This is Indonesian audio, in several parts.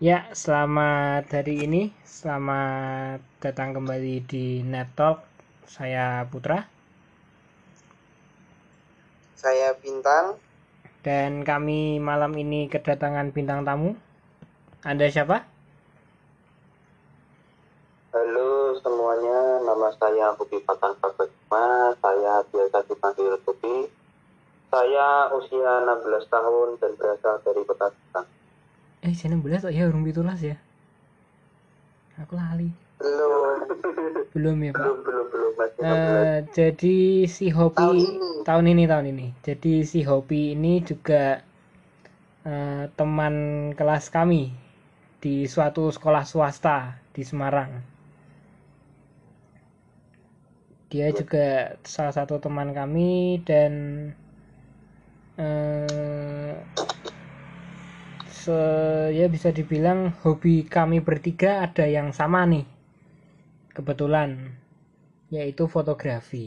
Ya, selamat hari ini. Selamat datang kembali di Net Talk. Saya Putra Saya Bintang. dan kami malam ini kedatangan bintang tamu. Anda siapa? Halo semuanya, nama saya Budi Patan Fatima. Saya biasa dipanggil Budi. Saya usia 16 tahun dan berasal dari Kota Jepang. Eh, saya 16 oh ya urung pitulas ya. Aku lali. Belum, Belum ya, Pak. belum, belum, belum, masih 16. Eh, jadi si Hopi Tahun ini. tahun ini tahun ini. Jadi si Hopi ini juga eh, teman kelas kami di suatu sekolah swasta di Semarang. Dia juga salah satu teman kami dan eh se- ya bisa dibilang hobi kami bertiga ada yang sama nih. Kebetulan yaitu fotografi.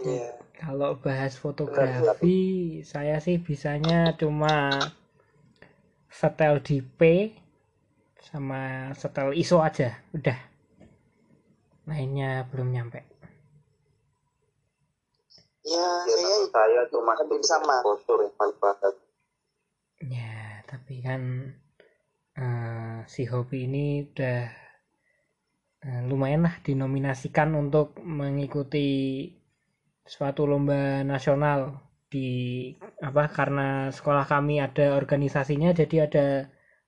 Iya. Kalau bahas fotografi, saya sih bisanya cuma setel di P sama setel ISO aja, udah. Lainnya belum nyampe. Ya, saya, saya cuma hampir sama. Foto yang paling banget. Ya, tapi kan eh, si hobi ini udah eh, lumayan lah dinominasikan untuk mengikuti suatu lomba nasional di apa karena sekolah kami ada organisasinya jadi ada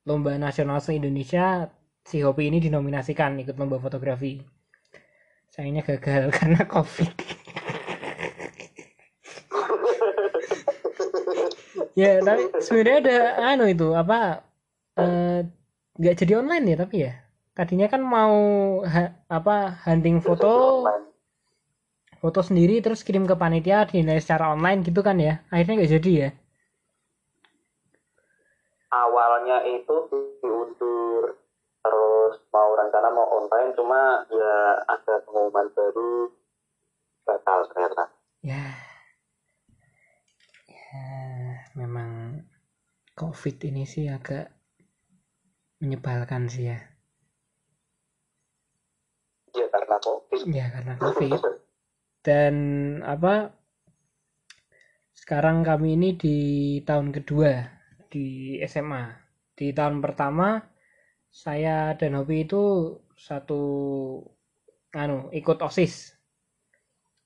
lomba nasional se Indonesia si hobi ini dinominasikan ikut lomba fotografi sayangnya gagal karena covid ya tapi sebenarnya ada anu itu apa eh, nggak jadi online ya tapi ya? Tadinya kan mau ha- apa hunting foto. foto sendiri terus kirim ke panitia dinilai secara online gitu kan ya? Akhirnya nggak jadi ya? Awalnya itu diundur terus mau rencana mau online cuma ya ada pengumuman baru batal ternyata. ya. Ya. memang covid ini sih agak menyebalkan sih ya. Ya karena covid. ya karena covid. Dan apa sekarang kami ini di tahun kedua di SMA di tahun pertama saya dan Hobi itu satu anu ikut OSIS.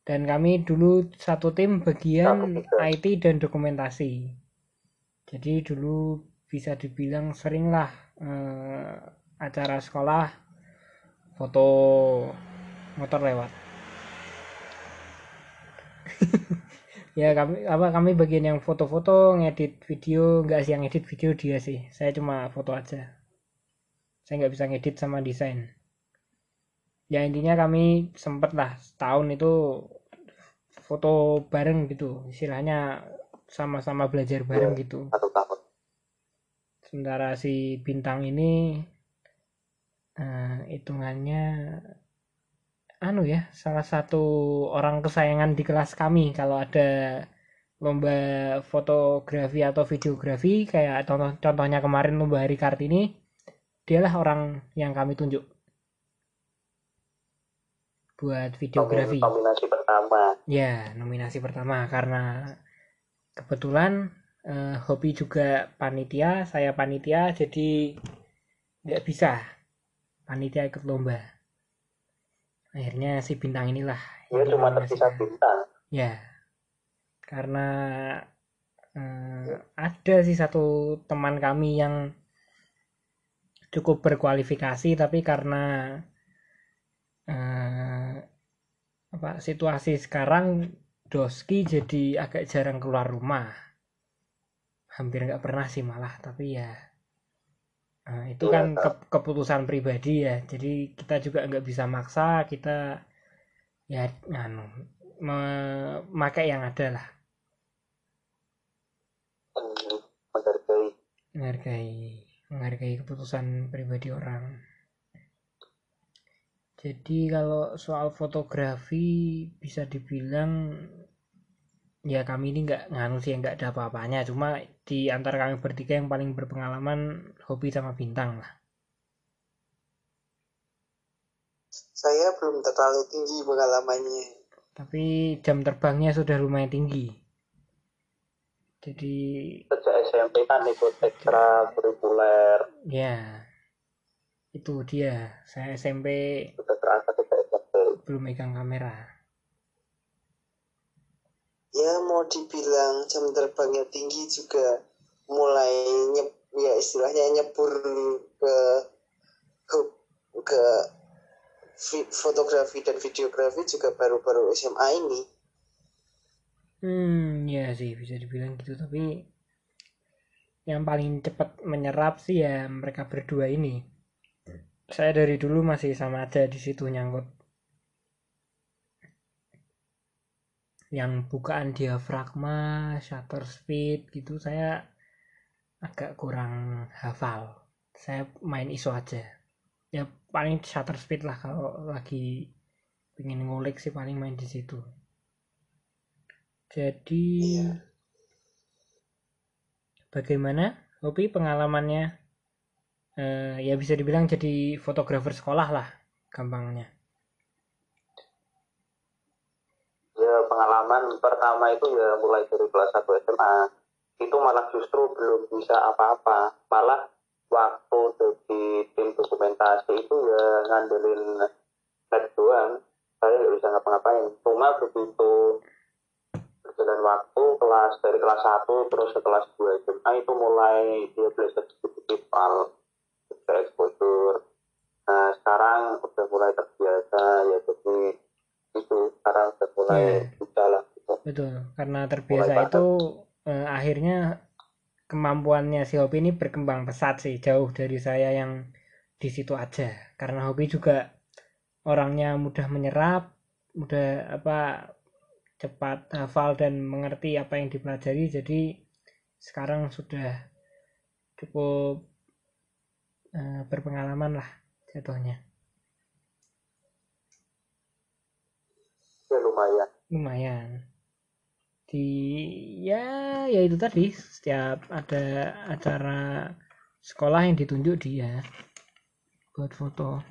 Dan kami dulu satu tim bagian IT dan dokumentasi jadi dulu bisa dibilang sering lah eh, acara sekolah foto motor lewat. Ya kami apa kami bagian yang foto-foto ngedit video enggak sih yang edit video dia sih. Saya cuma foto aja. Saya nggak bisa ngedit sama desain. Ya intinya kami sempet lah setahun itu foto bareng gitu. Istilahnya sama-sama belajar bareng gitu Satu tahun. sementara si bintang ini eh, hitungannya anu ya salah satu orang kesayangan di kelas kami kalau ada lomba fotografi atau videografi kayak contoh contohnya kemarin lomba hari kartini dialah orang yang kami tunjuk buat videografi Nominasi pertama. Ya, nominasi pertama karena kebetulan eh, hobi juga panitia, saya panitia jadi nggak bisa panitia ikut lomba. Akhirnya si bintang inilah yang cuma tersisa bintang. Ya, karena eh, ada sih satu teman kami yang cukup berkualifikasi tapi karena eh, apa situasi sekarang Doski jadi agak jarang keluar rumah. Hampir nggak pernah sih malah tapi ya eh, itu kan ke- keputusan pribadi ya. Jadi kita juga nggak bisa maksa kita ya anu memakai yang ada lah. Menghargai. menghargai menghargai keputusan pribadi orang jadi kalau soal fotografi bisa dibilang ya kami ini nggak nganu sih nggak ada apa-apanya. Cuma di antara kami bertiga yang paling berpengalaman hobi sama bintang lah. Saya belum terlalu tinggi pengalamannya. tapi jam terbangnya sudah lumayan tinggi. Jadi Sejak SMP kan ikut ekstra kurikuler, ya itu dia saya SMP belum megang kamera Ya mau dibilang jam terbangnya tinggi juga mulai nyep, ya istilahnya nyebur ke ke, ke fotografi dan videografi juga baru-baru SMA ini. Hmm, ya sih bisa dibilang gitu, tapi yang paling cepat menyerap sih ya mereka berdua ini. Saya dari dulu masih sama aja di situ nyangkut. Yang bukaan diafragma, shutter speed gitu saya agak kurang hafal. Saya main ISO aja. Ya paling shutter speed lah kalau lagi pengen ngulik sih paling main di situ. Jadi Iya. bagaimana Hobi pengalamannya? Eh, ya bisa dibilang jadi fotografer sekolah lah, gampangnya. Ya pengalaman pertama itu ya mulai dari kelas 1 SMA. Itu malah justru belum bisa apa-apa. Malah waktu jadi tim dokumentasi itu ya ngandelin net doang. Saya nggak bisa ngapa-ngapain. Cuma begitu berjalan waktu kelas dari kelas 1 terus ke kelas 2 SMA itu mulai dia belajar sedikit soal exposure. Nah sekarang udah mulai terbiasa ya jadi itu sekarang udah mulai Iya. bisa lah gitu. Betul, karena terbiasa Mulai itu eh, akhirnya kemampuannya si Hobi ini berkembang pesat sih, jauh dari saya yang di situ aja. Karena Hobi juga orangnya mudah menyerap, mudah apa cepat hafal dan mengerti apa yang dipelajari, jadi sekarang sudah cukup eh, berpengalaman lah jatuhnya. ya lumayan lumayan di ya ya itu tadi. Setiap ada acara sekolah yang ditunjuk dia buat foto.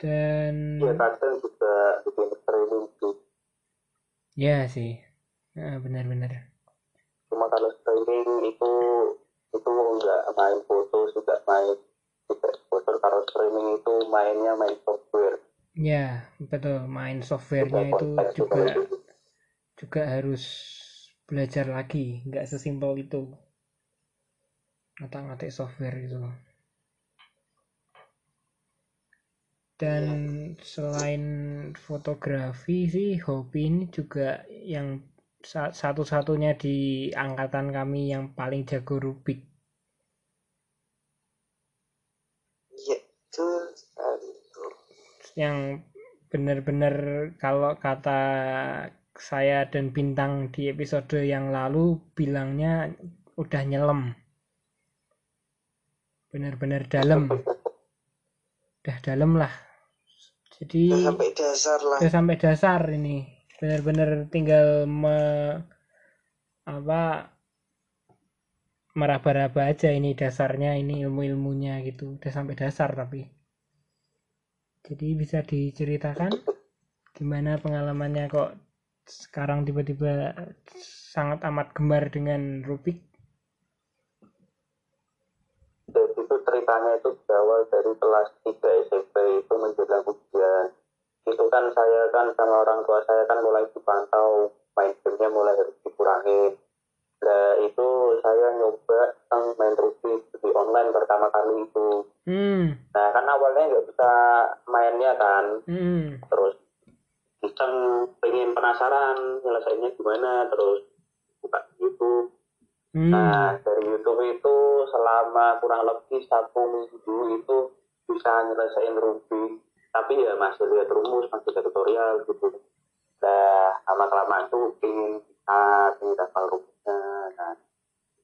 Dan ya kadang juga bikin training sih ya sih. Nah, benar-benar. Cuma kalau streaming itu itu nggak main foto juga main juga exposure kalau streaming itu mainnya main software ya betul. Main softwarenya itu juga itu. juga harus belajar lagi. Nggak sesimpel itu. Ngatik-ngatik software gitu dan selain fotografi sih hobi ini juga yang sa- satu-satunya di angkatan kami yang paling jago rubik Ya betul sekali itu. Yang benar-benar kalau kata saya dan bintang di episode yang lalu bilangnya udah nyelem benar-benar dalam. Udah dalam lah. Jadi Udah sampai dasar lah. udah sampai dasar ini. Benar-benar tinggal me, apa meraba-raba aja ini dasarnya ini ilmu-ilmunya gitu. Udah sampai dasar tapi jadi bisa diceritakan gimana pengalamannya kok sekarang tiba-tiba sangat amat gemar dengan Rubik? Jadi itu ceritanya itu berawal dari kelas 3 SMP itu menjelang ujian. Itu kan saya kan sama orang tua saya kan mulai dipantau main gamenya mulai harus dikurangi nah itu saya nyoba tentang main rugby di online pertama kali itu. Hmm. Nah kan awalnya nggak bisa mainnya kan. Hmm. Terus iseng pengen penasaran nyelesainnya gimana terus buka YouTube. Hmm. Nah, dari YouTube itu selama kurang lebih satu minggu itu bisa nyelesain Ruby. Tapi ya masih lihat rumus, masih tutorial gitu. Nah, lama kelamaan tuh ingin bisa, ingin hafal Nah,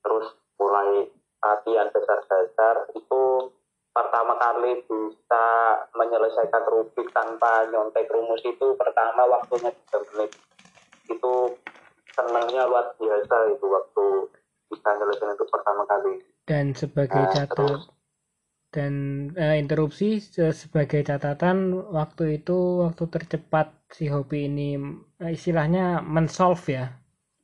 terus mulai latihan dasar-dasar itu pertama kali bisa menyelesaikan rubik tanpa nyontek rumus itu pertama waktunya 3 menit. Itu senangnya luar biasa itu waktu bisa nyelesain itu pertama kali. Dan sebagai Nah, catat terus dan eh, interupsi se- sebagai catatan waktu itu waktu tercepat si hobi ini eh, istilahnya mensolve ya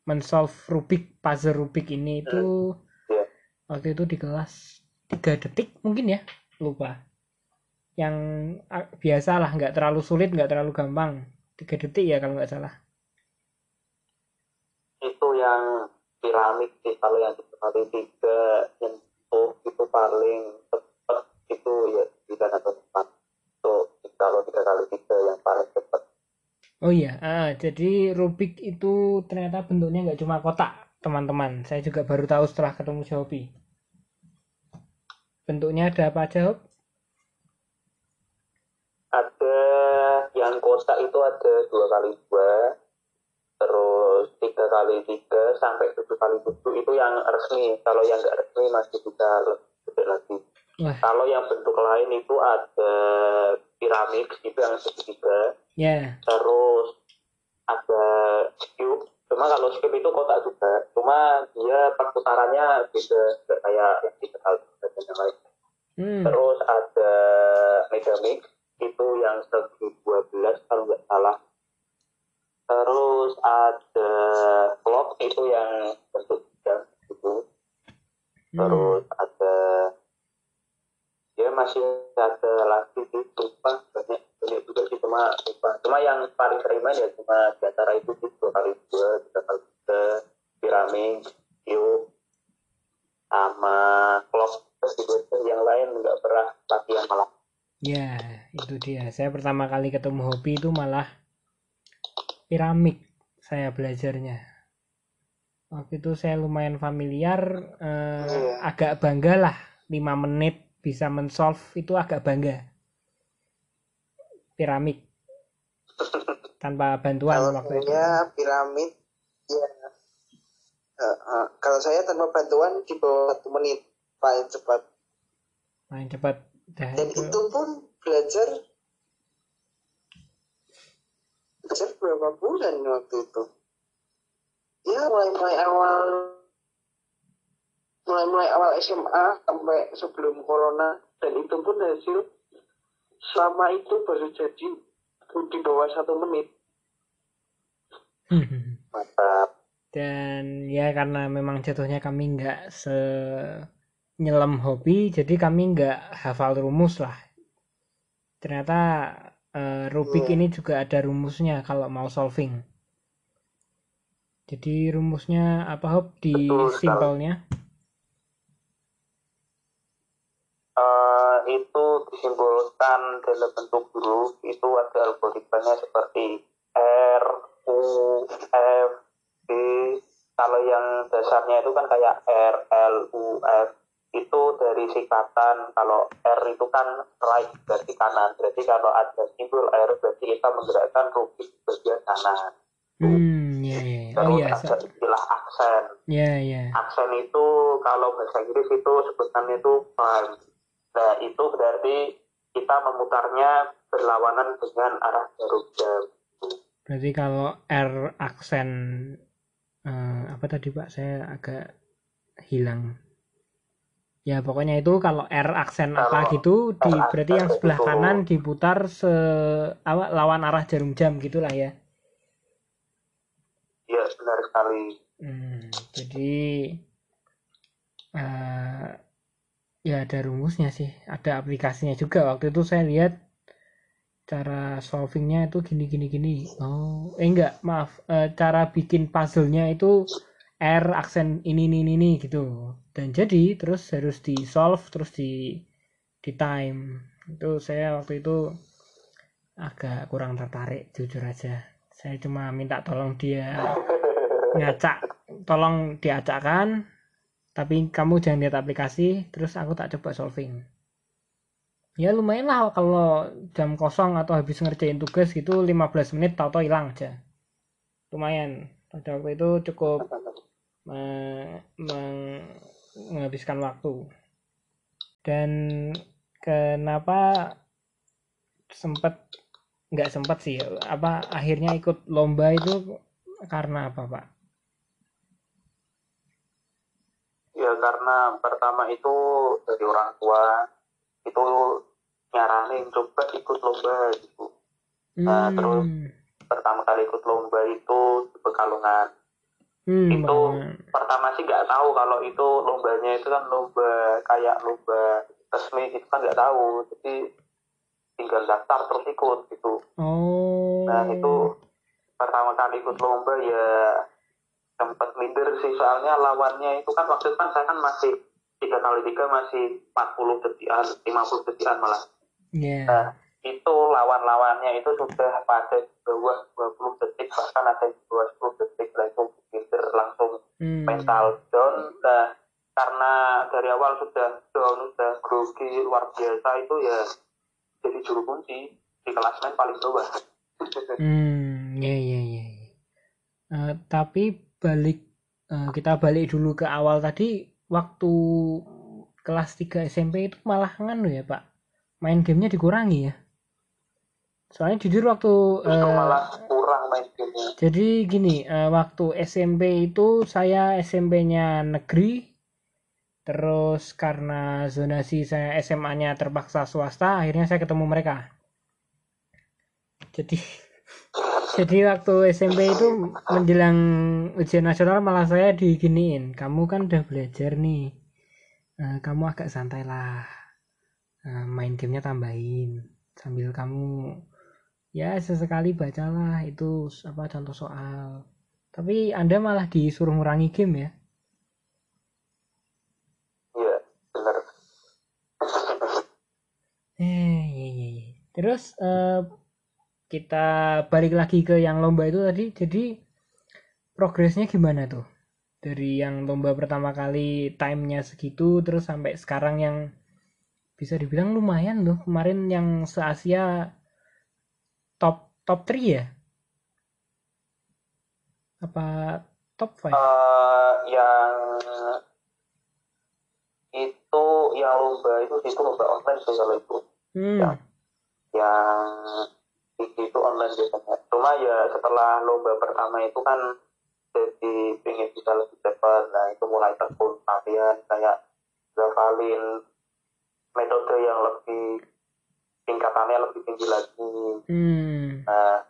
mensolve Rubik puzzle Rubik ini itu ya waktu itu di kelas 3 detik mungkin ya lupa. Yang ah, biasa lah nggak terlalu sulit nggak terlalu gampang. 3 detik ya kalau nggak salah. Itu yang piramid sih kalau yang di kali tiga nyentuh itu paling cepat itu ya tiga atau empat. Itu kalau tiga kali tiga yang paling cepat oh iya. Ah, jadi Rubik itu ternyata bentuknya nggak cuma kotak teman-teman. Saya juga baru tahu setelah ketemu hobi bentuknya ada apa aja Hob? ada yang kotak itu ada dua kali dua terus tiga kali tiga sampai tujuh kali tujuh. Itu yang resmi. Kalau yang nggak resmi masih bisa lebih gede lagi wah. Kalau yang bentuk lain itu ada piramid itu yang segitiga. Ya. Terus ada cube cuma kalau cube itu kotak juga. Cuma dia perputarannya beda. Kayak yang di dan yang lain. Hmm. terus ada megamix itu yang segi 12 kalau nggak salah. Terus ada clock. Itu yang bentuk jam gitu. Hmm. terus ada ya masih ada lagi sih lupa banyak banyak juga sih cuma lupa cuma yang paling sering main ya cuma di antara itu sih dua kali dua tiga kali tiga piramid cube sama clock yang lain nggak pernah latihan malah Ya, itu dia. Saya pertama kali ketemu hobi itu malah piramid saya belajarnya. Waktu itu saya lumayan familiar, eh, Iya. agak bangga lah. 5 menit bisa mensolve itu agak bangga. Piramid. Tanpa bantuan kalau waktu itu. piramid ya eh, eh, kalau saya tanpa bantuan di bawah satu menit paling cepat Main cepat. Dah, dan itu. itu pun belajar belajar berapa bulan waktu itu ya mulai mulai awal mulai mulai awal SMA sampai sebelum corona dan itu pun hasil selama itu baru jadi di bawah satu menit mantap Dan ya karena memang jatuhnya kami nggak se nyelam hobi, jadi kami nggak hafal rumus lah. Ternyata eh, Rubik Iya. ini juga ada rumusnya kalau mau solving. Jadi rumusnya apa Hop di simpelnya? Eh, itu disimpulkan dalam bentuk huruf itu ada algoritmanya seperti R, U, F, D. Kalau yang dasarnya itu kan kayak R, L, U, F. Itu dari singkatan. Kalau R itu kan right, berarti kanan. Berarti kalau ada simbol R, berarti kita menggerakkan rubik bagian kanan. Hmm, ya ya. ya. Oh Terus ya, ada istilah aksen. ya ya. aksen itu kalau bahasa Inggris itu sebutannya itu prime. Nah itu berarti kita memutarnya berlawanan dengan arah jarum jam. Berarti kalau R aksen eh, apa tadi Pak? Saya agak hilang. Ya pokoknya itu kalau R aksen apa Kalau gitu di R berarti yang sebelah itu- kanan diputar se apa lawan arah jarum jam gitulah ya. Iya benar sekali. Hmm, jadi eh, ya ada rumusnya sih, ada aplikasinya juga. Waktu itu saya lihat cara solvingnya itu gini gini gini. Oh, eh enggak, maaf, Eh, cara bikin puzzle-nya itu R aksen ini ini ini, ini gitu. Dan jadi terus harus di solve terus di di time. Itu saya waktu itu agak kurang tertarik jujur aja. Saya cuma minta tolong dia ngacak tolong diacakkan tapi kamu jangan lihat aplikasi terus aku tak coba solving. Ya lumayan lah kalau jam kosong atau habis ngerjain tugas gitu 15 menit tau-tau hilang aja. Lumayan. Pada waktu itu cukup me- meng- menghabiskan waktu. Dan kenapa sempat nggak sempat sih apa akhirnya ikut lomba itu karena apa pak? Ya karena pertama itu dari orang tua itu nyaranin coba ikut lomba gitu. Nah, terus Hmm. Pertama kali ikut lomba itu di Pekalongan. Hmm, itu pertama sih nggak tahu kalau itu lombanya itu kan lomba kayak lomba resmi itu kan nggak tahu. Jadi tinggal daftar terus ikut gitu. Oh. Nah itu pertama kali ikut lomba ya sempat minder sih soalnya lawannya itu kan waktu itu kan saya kan masih tiga kali tiga masih 40 detikan 50 detikan malah Iya. nah itu lawan-lawannya itu sudah pada di bawah 20 detik bahkan ada di bawah 10 detik itu minder langsung Hmm. mental down nah karena dari awal sudah down sudah grogi luar biasa itu ya jadi juru kunci di kelas main paling bawah Hmm, ya ya ya. ya. Eh, tapi balik eh, kita balik dulu ke awal tadi waktu kelas 3 SMP itu malah nganu ya, Pak. Main gamenya dikurangi ya. Soalnya jujur waktu Justru eh, malah kurang main gamenya jadi gini, eh, waktu SMP itu saya SMP-nya negeri terus karena zonasi saya SMA-nya terpaksa swasta, akhirnya saya ketemu mereka. Jadi jadi waktu SMP itu menjelang ujian nasional malah saya diginiin, kamu kan udah belajar nih, Eh, kamu agak santai lah, Eh, main gamenya tambahin sambil kamu ya sesekali bacalah itu apa contoh soal. Tapi Anda malah disuruh ngurangi game ya? iya benar Eh, iya, iya. Terus eh, kita balik lagi ke yang lomba itu tadi. Jadi progresnya gimana tuh? Dari yang lomba pertama kali timenya segitu, terus sampai sekarang yang bisa dibilang lumayan loh. Kemarin yang se-Asia top top 3 ya? Apa top 5? Eh, yang itu yang lomba itu itu lomba online sih kalau itu Hmm. ya. yang itu, online biasanya cuma ya setelah lomba pertama itu kan jadi pengen bisa lebih cepat nah itu mulai tekun latihan kayak ngafalin metode yang lebih tingkatannya lebih tinggi lagi Hmm. Nah,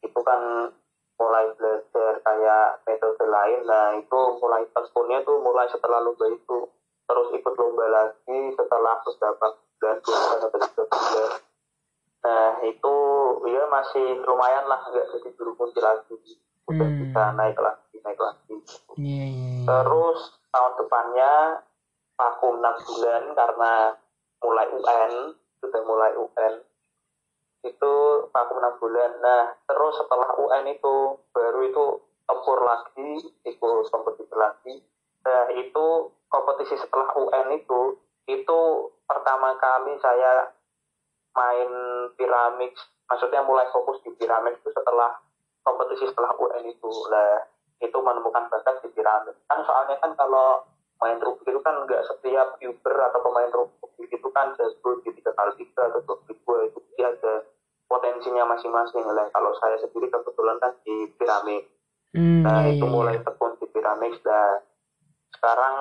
itu kan mulai belajar kayak metode lain. Nah, itu mulai tekunnya tuh mulai setelah lomba itu. Terus ikut lomba lagi setelah bulan, dua bulan atau tiga bulan. Nah, itu ya masih lumayan lah, nggak jadi juru kunci lagi. Udah Hmm. bisa naik lagi, naik lagi. Iya, iya, iya. Terus tahun depannya vakum 6 bulan karena mulai UN, sudah mulai UN. Itu vakum 6 bulan. Nah, terus setelah UN itu baru itu tempur lagi, ikut kompetisi lagi. Nah, itu kompetisi setelah UN itu itu pertama kali saya main piramid, maksudnya mulai fokus di piramid itu setelah kompetisi setelah UN itu. Nah, itu menemukan bakat di piramid. Kan soalnya kan kalau main rugby itu kan nggak setiap viewer atau pemain rugby itu kan jago di tiga kali tiga atau dua kali dua itu dia ada potensinya masing-masing. Nah, kalau saya sendiri kebetulan kan di piramid. Hmm, Nah, iya, itu iya, mulai iya. tekun di piramid. Nah, sekarang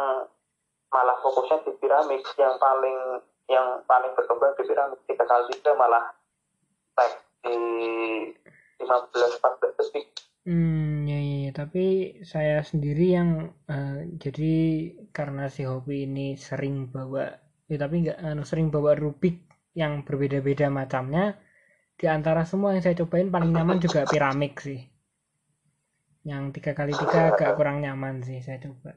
malah fokusnya di piramid yang paling yang paling berkembang di tiga kali tiga malah tag di 15-14 detik Hmm, ya, ya. Tapi saya sendiri yang eh, jadi karena si hobi ini sering bawa, ya tapi nggak anu, sering bawa rubik yang berbeda-beda macamnya. Di antara semua yang saya cobain paling nyaman juga piramid sih. Yang tiga kali tiga agak kurang nyaman sih saya coba.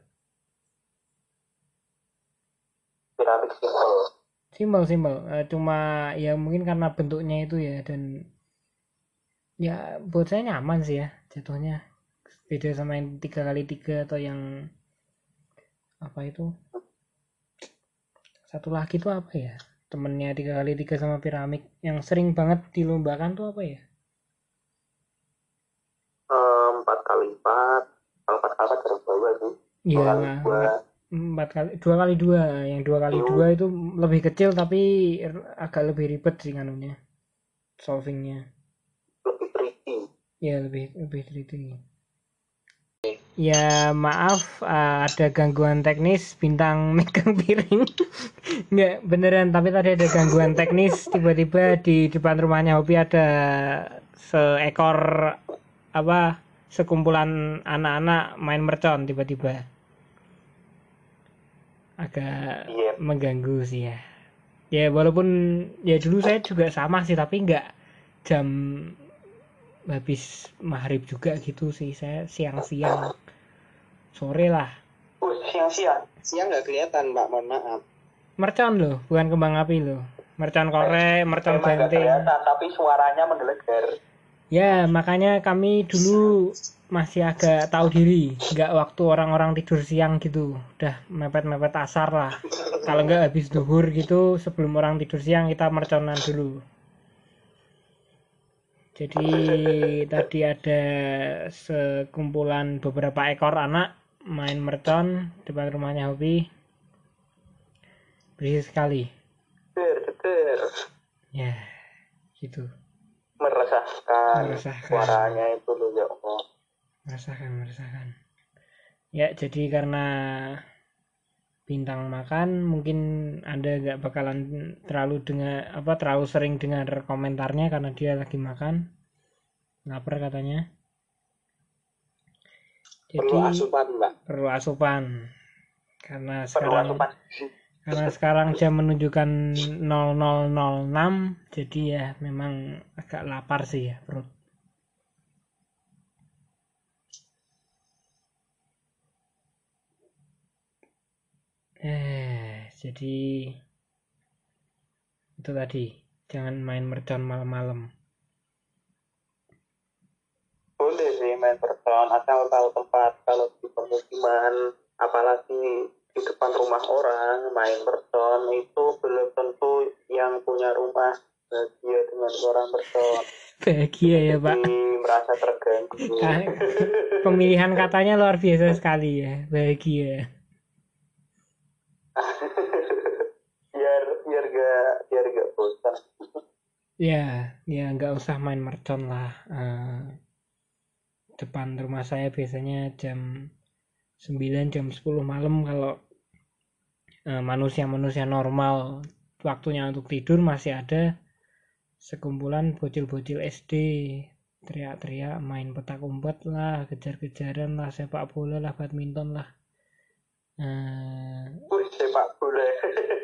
piramid simple. Simpel simpel, Eh, cuma ya mungkin karena bentuknya itu ya dan ya buat saya nyaman sih ya jatuhnya. Beda sama yang tiga kali tiga atau yang apa itu? Satu lagi tuh apa ya? Temennya tiga kali tiga sama piramid. Yang sering banget dilombakan tuh apa ya? Empat kali empat, empat kali empat jarang bawa sih. Iya, Empat kali dua kali dua. Yang dua kali dua itu lebih kecil tapi agak lebih ribet sih kanunya solvingnya. Lebih tricky. Ya lebih lebih teliti ya maaf uh, ada gangguan teknis bintang megang piring. Nggak beneran tapi tadi ada gangguan teknis tiba-tiba di depan rumahnya Hobi ada seekor apa sekumpulan anak-anak main mercon tiba-tiba agak Iya. mengganggu sih ya. Ya walaupun ya dulu saya juga sama sih tapi nggak jam habis maghrib juga gitu sih. Saya siang-siang. Sore lah. Uh siang-siang? Siang nggak kelihatan, Mbak. Mohon maaf. mercon loh bukan kembang api loh. Mercon korek mercon memang kelihatan tapi suaranya menggelegar ya makanya kami dulu masih agak tahu diri. Nggak waktu orang-orang tidur siang gitu. Udah mepet-mepet asar lah. Kalau nggak habis duhur gitu sebelum orang tidur siang kita merconan dulu. Jadi tadi ada sekumpulan beberapa ekor anak main mercon depan rumahnya Hobi. Berisik sekali. Der. ya gitu meresahkan Meresahkan. suaranya itu loh ya Allah. Merasakan merasakan ya jadi karena bintang makan mungkin anda nggak bakalan terlalu dengar apa terlalu sering dengar komentarnya karena dia lagi makan. Lapar katanya. Jadi Perlu asupan, Mbak. perlu asupan. Karena perlu sekarang asupan karena sekarang jam menunjukkan 0006 jadi ya memang agak lapar sih ya perut. Eh jadi itu tadi jangan main mercon malam-malam. Boleh sih main person asal tahu tempat kalau di pemukiman apalagi di depan rumah orang main person itu belum tentu yang punya rumah bahagia dengan orang person bahagia ya pak. Jadi merasa terganggu. Pemilihan katanya luar biasa sekali ya. Bahagia. Biar biar gak biar gak bosan. Ya, ya nggak usah main mercon lah. Eh, depan rumah saya biasanya jam 9 jam 10 malam kalau eh, manusia-manusia normal waktunya untuk tidur masih ada sekumpulan bocil-bocil SD teriak-teriak main petak umpet lah, kejar-kejaran lah, sepak bola lah, badminton lah. Eh, Wih, sepak bola.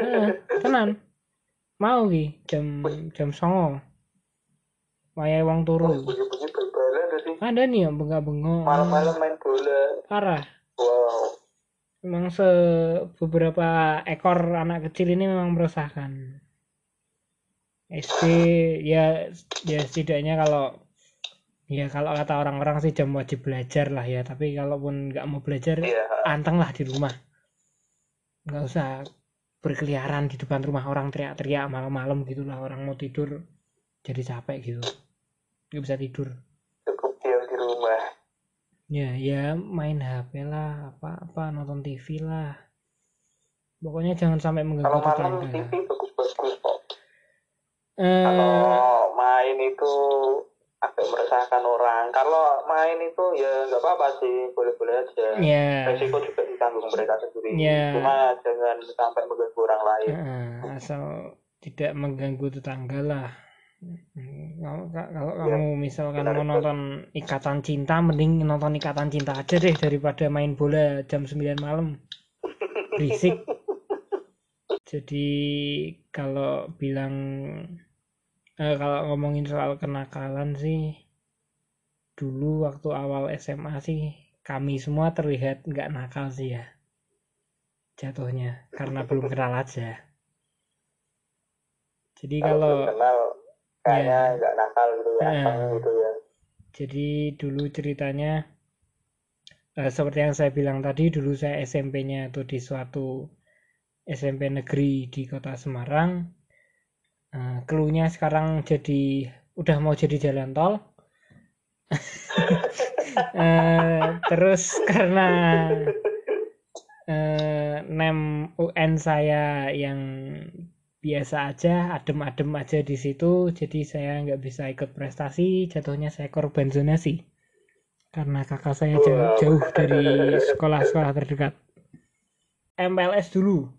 Eh, tenan. Mau ki jam jam songo. Wayahe wong turu. Ada nih yang bengak-bengok. Malam-malam main bola. Parah wow. Memang se beberapa ekor anak kecil ini memang meresahkan. SD ya ya setidaknya kalau ya kalau kata orang-orang sih jam wajib belajar lah ya. Tapi kalaupun nggak mau belajar iya. anteng lah di rumah. Nggak usah berkeliaran di depan rumah orang teriak-teriak malam-malam gitulah. Orang mau tidur jadi capek gitu. Nggak bisa tidur cukup diam di rumah ya ya main HP lah apa apa nonton TV lah. Pokoknya jangan sampai mengganggu kalau malam tetangga TV bagus-bagus kok. Eh kalau main itu agak meresahkan orang. Kalau main itu ya nggak apa-apa sih boleh-boleh aja. Ya. Resiko juga ditanggung mereka sendiri. Ya. cuma jangan sampai mengganggu orang lain. Eh, asal tidak mengganggu tetangga lah kalau kalau Ya, kamu misalkan benar, mau nonton ikatan cinta mending nonton ikatan cinta aja deh daripada main bola jam 9 malam. Berisik. Jadi kalau bilang eh, kalau ngomongin soal kenakalan sih dulu waktu awal SMA sih kami semua terlihat nggak nakal sih ya jatuhnya karena belum kenal aja. Jadi kalau kalau kenal kayaknya Ya. nggak nakal gitu ya Ya. Asal gitu ya Jadi dulu ceritanya eh, seperti yang saya bilang tadi, dulu saya SMP-nya itu di suatu SMP negeri di kota Semarang. Eh, Keluhnya sekarang jadi udah mau jadi jalan tol. Eh, terus karena eh, nem UN saya yang biasa aja adem-adem aja di situ jadi saya nggak bisa ikut prestasi jatuhnya saya korban zonasi. Karena kakak saya jauh, jauh dari sekolah-sekolah terdekat. MPLS dulu.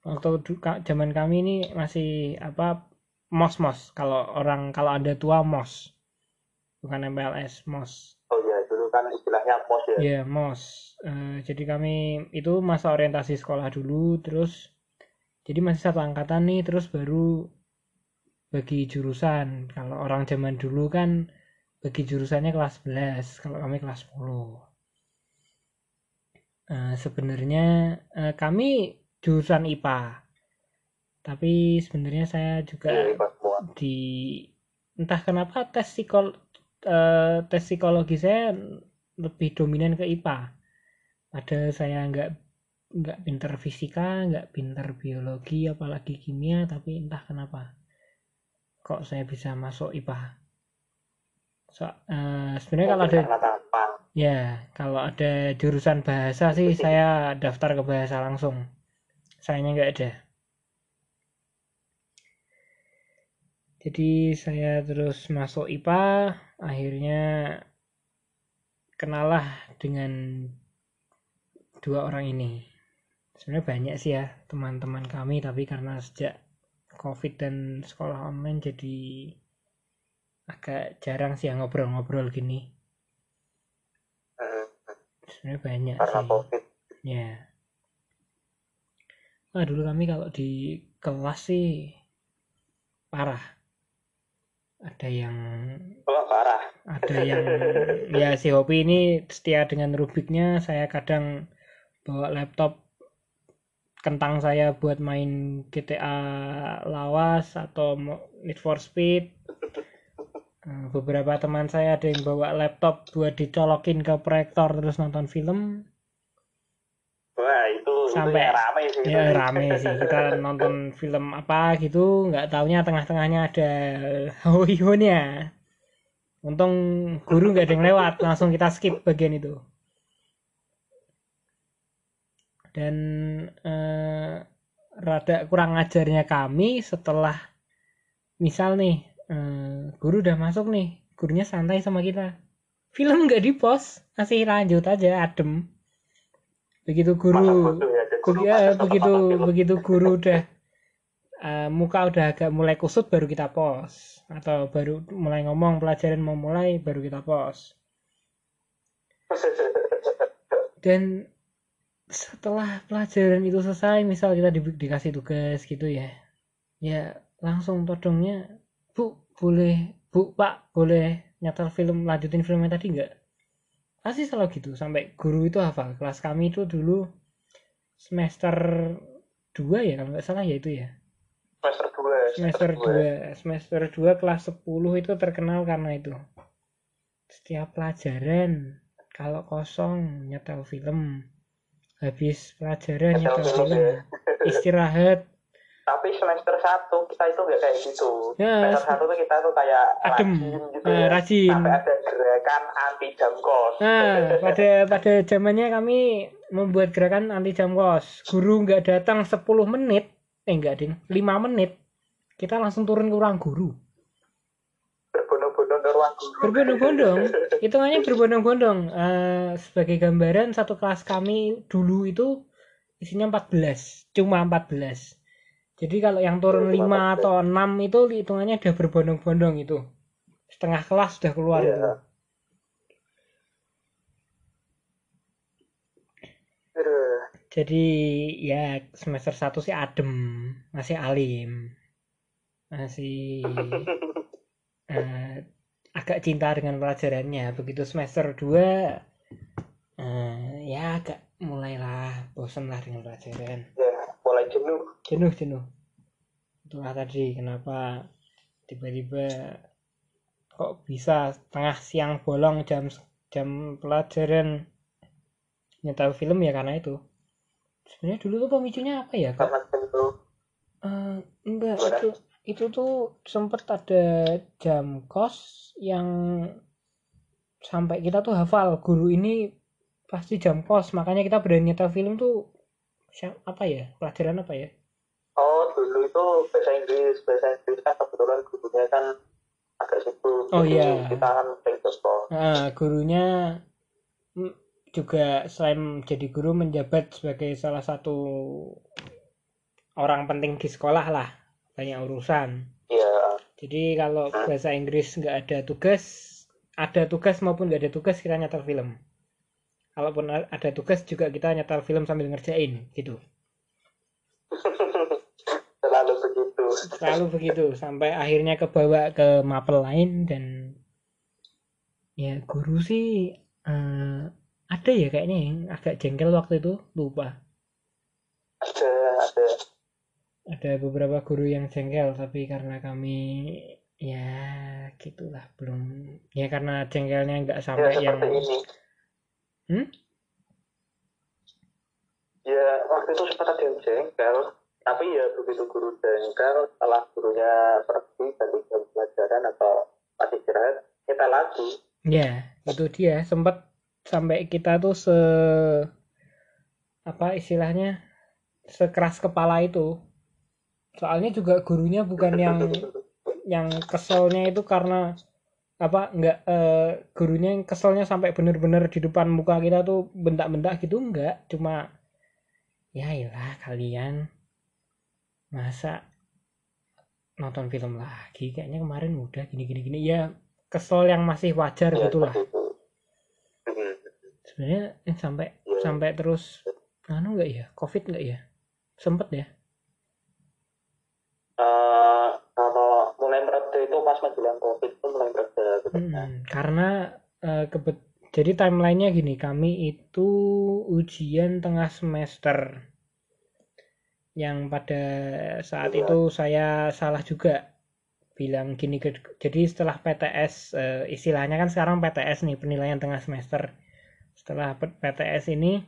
Waktu zaman kami ini masih apa mos mos kalau orang kalau ada tua mos. Bukan MPLS mos. Oh ya, dulu kan istilahnya pos ya. Ya, MOS. Eh, jadi kami itu masa orientasi sekolah dulu, terus jadi masih satu angkatan nih, terus baru bagi jurusan. Kalau orang zaman dulu kan bagi jurusannya kelas 11, kalau kami kelas 10. Eh, sebenarnya eh, kami jurusan IPA. Tapi sebenarnya saya juga Iya, di entah kenapa tes psikol eh, tes psikologi saya lebih dominan ke IPA. Padahal saya nggak nggak pinter fisika, nggak pinter biologi, apalagi kimia, tapi entah kenapa kok saya bisa masuk IPA. So, eh, sebenarnya kalau ada ya kalau ada jurusan bahasa sih saya daftar ke bahasa langsung. Sayangnya nggak ada. Jadi saya terus masuk IPA, akhirnya kenalah dengan dua orang ini. Sebenarnya banyak sih ya teman-teman kami, tapi karena sejak COVID dan sekolah online jadi agak jarang sih yang ngobrol-ngobrol gini. Sebenarnya banyak karena sih. covid. Ya. Wah, dulu kami kalau di kelas sih parah. Ada yang Oh, parah. ada yang ya si Hopi ini setia dengan Rubiknya saya kadang bawa laptop kentang saya buat main GTA lawas atau Need for Speed. Eh, beberapa teman saya ada yang bawa laptop buat dicolokin ke proyektor terus nonton film. Wah, itu Sampai- itu yang rame sih. ya rame sih. Kita nonton film apa gitu nggak taunya tengah-tengahnya ada hoihonya untung guru nggak ada yang lewat langsung kita skip bagian itu dan eh, rada kurang ajarnya kami setelah misal nih eh, guru udah masuk nih gurunya santai sama kita. Film nggak di pos masih lanjut aja adem. Begitu guru ya, begitu begitu guru udah eh, muka udah agak mulai kusut baru kita pos. Atau baru mulai ngomong pelajaran mau mulai baru kita pos. Dan setelah pelajaran itu selesai misal kita di- dikasih tugas gitu ya ya langsung todongnya bu boleh bu pak boleh nyetel film lanjutin filmnya tadi nggak? Pasti selalu gitu sampai guru itu hafal. Kelas kami itu dulu semester 2 ya kalau nggak salah ya itu ya. Semester 2 semester 2 semester 2 kelas 10 itu terkenal karena itu. Setiap pelajaran kalau kosong nyetel film habis pelajaran Nyetel nyetel film, film ya. istirahat tapi semester 1 kita itu nggak kayak gitu Ya, semester 1 tuh kita tuh kayak Adem. rajin gitu Eh, ya. rajin. sampai ada gerakan anti jam kos Nah, pada pada zamannya kami membuat gerakan anti jam kos. Guru nggak datang 10 menit, eh enggak ding, 5 menit. Kita langsung turun ke ruang guru. Berbondong-bondong hitungannya berbondong-bondong. Eh, sebagai gambaran satu kelas kami dulu itu isinya 14, cuma 14. Jadi kalau yang turun Cuma 5 atau 6 itu hitungannya udah berbondong-bondong itu. Setengah kelas sudah keluar itu. Aduh. Jadi ya semester 1 sih adem, masih alim. Masih eh, agak cinta dengan pelajarannya. Begitu semester 2 eh, ya agak mulailah bosan lah dengan pelajaran. ya mulai jenuh Jenuh, jenuh. Itulah tadi kenapa tiba-tiba kok bisa tengah siang bolong jam jam pelajaran nyetel film ya karena itu. Sebenarnya dulu tuh pemicunya apa ya? Kak? karena jenuh Eh, enggak itu itu tuh sempet ada jam kos yang sampai kita tuh hafal guru ini pasti jam kos makanya kita berani nyetel film tuh apa ya pelajaran apa ya Oh, dulu itu bahasa Inggris. Bahasa Inggris kan kebetulan gurunya kan agak sibuk. Oh, iya. Kita kan. Nah, gurunya juga selain jadi guru menjabat sebagai salah satu orang penting di sekolah lah banyak urusan. Iya. jadi kalau bahasa Inggris nggak ada tugas ada tugas maupun nggak ada tugas kita nyetel film. Kalaupun ada tugas juga kita nyetel film sambil ngerjain gitu. Selalu begitu. selalu begitu sampai akhirnya kebawa ke mapel lain dan ya guru sih eh, ada ya kayaknya yang agak jengkel waktu itu lupa. Ada, ada. beberapa guru yang jengkel tapi karena kami ya gitulah belum ya karena jengkelnya nggak Ya, sampai yang seperti ini. hmm? Ya, waktu itu sempat ada yang jengkel. Tapi ya begitu guru jengkel, setelah gurunya pergi ganti jam pelajaran atau masih istirahat, kita lagi. ya itu dia sempat sampai kita tuh se apa istilahnya sekeras kepala itu soalnya juga gurunya bukan yang yang keselnya itu karena apa enggak eh, gurunya yang keselnya sampai bener-bener di depan muka kita tuh bentak-bentak gitu enggak cuma ya iyalah kalian masa nonton film lagi? Kayaknya kemarin udah gini gini gini ya kesel yang masih wajar Ya, gitulah seperti itu. Hmm. sebenarnya eh, sampai sampai terus anu enggak ya? Covid enggak ya? Sempet ya menjelang covid itu mulai gitu kan. Mm, karena eh, kebet jadi timelinenya gini kami itu ujian tengah semester yang pada saat Iya. itu saya salah juga bilang gini jadi setelah PTS eh, istilahnya kan sekarang PTS nih penilaian tengah semester setelah PTS ini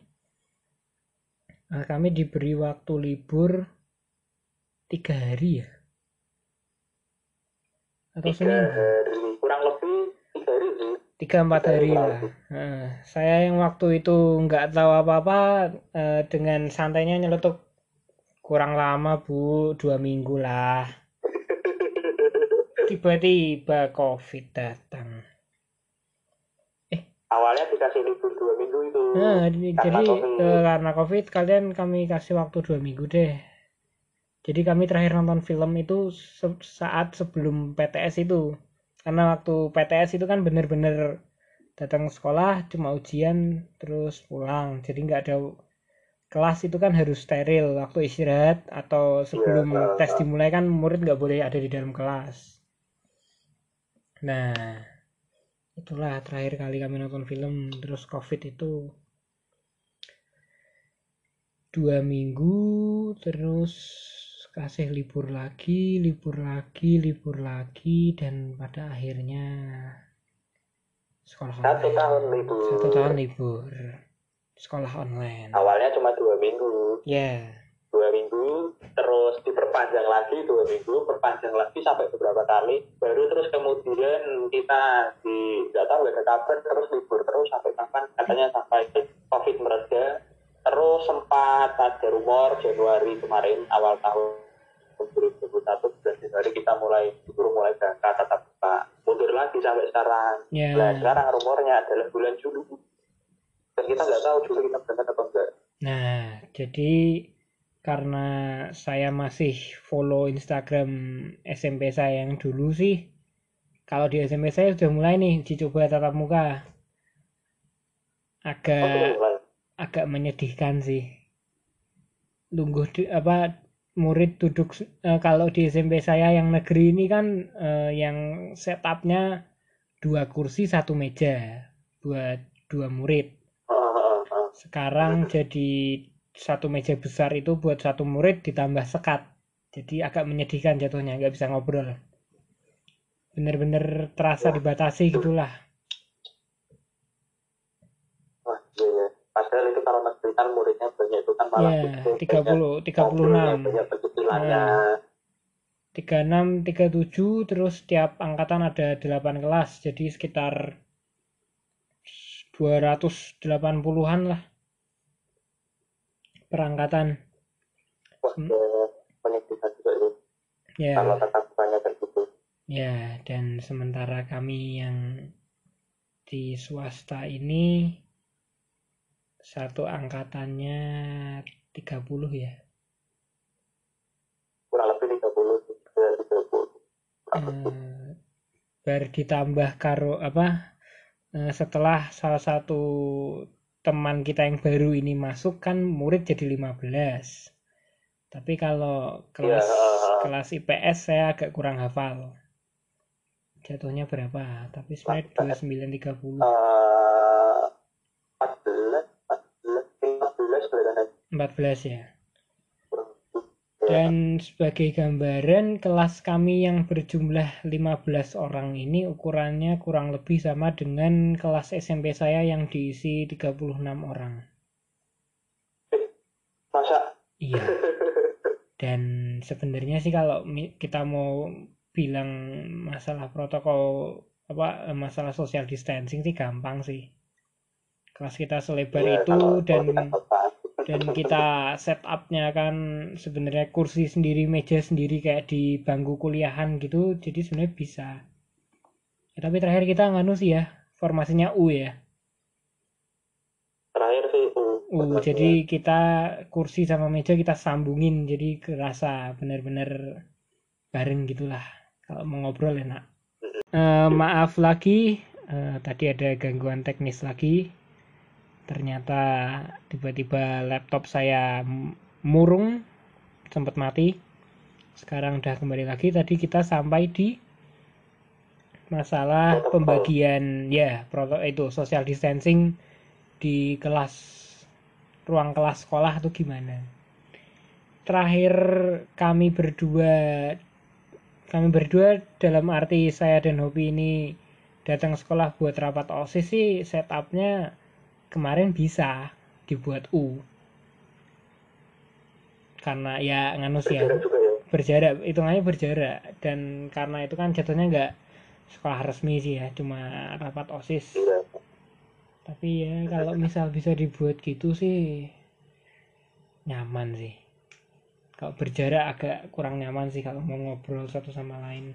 eh, kami diberi waktu libur tiga hari ya atau tiga seminggu hari. Kurang lebih tiga hari sih. Tiga empat hari lah. Nah, saya yang waktu itu nggak tahu apa-apa eh, dengan santainya nyeletuk kurang lama bu. Dua minggu lah. Tiba-tiba covid datang. Awalnya dikasih libur dua minggu itu. Nah Karena jadi COVID. eh, karena covid kalian kami kasih waktu dua minggu deh jadi kami terakhir nonton film itu se- saat sebelum PTS itu. Karena waktu PTS itu kan bener-bener datang sekolah cuma ujian terus pulang. Jadi nggak ada kelas itu kan harus steril waktu istirahat atau sebelum Iya, tes dimulai kan murid nggak boleh ada di dalam kelas. Nah itulah terakhir kali kami nonton film. Terus covid itu dua minggu terus kasih libur lagi libur lagi libur lagi dan pada akhirnya sekolah Satu online. tahun libur. satu tahun libur. Sekolah online. Awalnya cuma dua minggu. Ya. Dua minggu terus diperpanjang lagi dua minggu perpanjang lagi sampai beberapa kali. Baru terus kemudian kita di nggak tahu nggak ada kabar terus libur terus sampai kapan katanya sampai sempat ada rumor Januari kemarin awal tahun 2021 bulan Januari kita mulai disuruh mulai berangkat tatap muka mundur lagi sampai sekarang ya Nah, sekarang rumornya adalah bulan Juli. Dan kita nggak tahu Juli kita berangkat atau enggak. Nah, jadi karena saya masih follow Instagram SMP saya yang dulu sih, kalau di SMP saya sudah mulai nih dicoba tatap muka. Oh, Agak mulai. Agak menyedihkan sih. Lungguh di, apa murid duduk eh, kalau di SMP saya yang negeri ini kan eh, yang setupnya dua kursi satu meja buat dua murid. Sekarang jadi satu meja besar itu buat satu murid ditambah sekat. Jadi agak menyedihkan jatuhnya nggak bisa ngobrol. Bener-bener terasa dibatasi gitulah Wah, iya, iya. Padahal kan muridnya banyak itu kan malah ya gitu, banyak 30 36 ngobrolnya, banyak percicilannya. Nah. 36 37 terus tiap angkatan ada 8 kelas jadi sekitar 280-an lah perangkatan Wah, Hmm. ya, Kalau tatap mukanya kayak gitu. ya dan sementara kami yang di swasta ini satu angkatannya 30 ya Kurang lebih 30 sih. Ya, 30. eh, baru ditambah karo apa eh, setelah salah satu teman kita yang baru ini masuk kan murid jadi 15 tapi kalau kelas Iya. kelas IPS saya agak kurang hafal jatuhnya berapa tapi sebenarnya 2930 Eh, 2014 ya. Dan sebagai gambaran, kelas kami yang berjumlah 15 orang ini ukurannya kurang lebih sama dengan kelas SMP saya yang diisi 36 orang. Masa? Iya. Dan sebenarnya sih kalau kita mau bilang masalah protokol apa eh, masalah social distancing sih gampang sih. Kelas kita selebar ya, itu dan kita dan kita setupnya kan sebenarnya kursi sendiri meja sendiri kayak di bangku kuliahan gitu. Jadi sebenarnya bisa. Ya, tapi terakhir kita nganu sih ya formasinya U ya. Terakhir sih U. U. Jadi kita kursi sama meja kita sambungin. Jadi kerasa bener-bener bareng gitulah kalau mau ngobrol enak. Eh, maaf lagi. Eh, tadi ada gangguan teknis lagi ternyata tiba-tiba laptop saya murung sempat mati. Sekarang udah kembali lagi. Tadi kita sampai di masalah Protokol. pembagian ya proto itu social distancing di kelas ruang kelas sekolah tuh gimana. Terakhir kami berdua kami berdua dalam arti saya dan Hobi ini datang sekolah buat rapat OSIS sih setupnya kemarin bisa dibuat U karena ya nganu sih ya Berjarak juga ya. berjarak hitungannya berjarak dan karena itu kan jatuhnya nggak sekolah resmi sih ya cuma rapat osis Iya. tapi ya kalau misal bisa dibuat gitu sih nyaman sih kalau berjarak agak kurang nyaman sih kalau mau ngobrol satu sama lain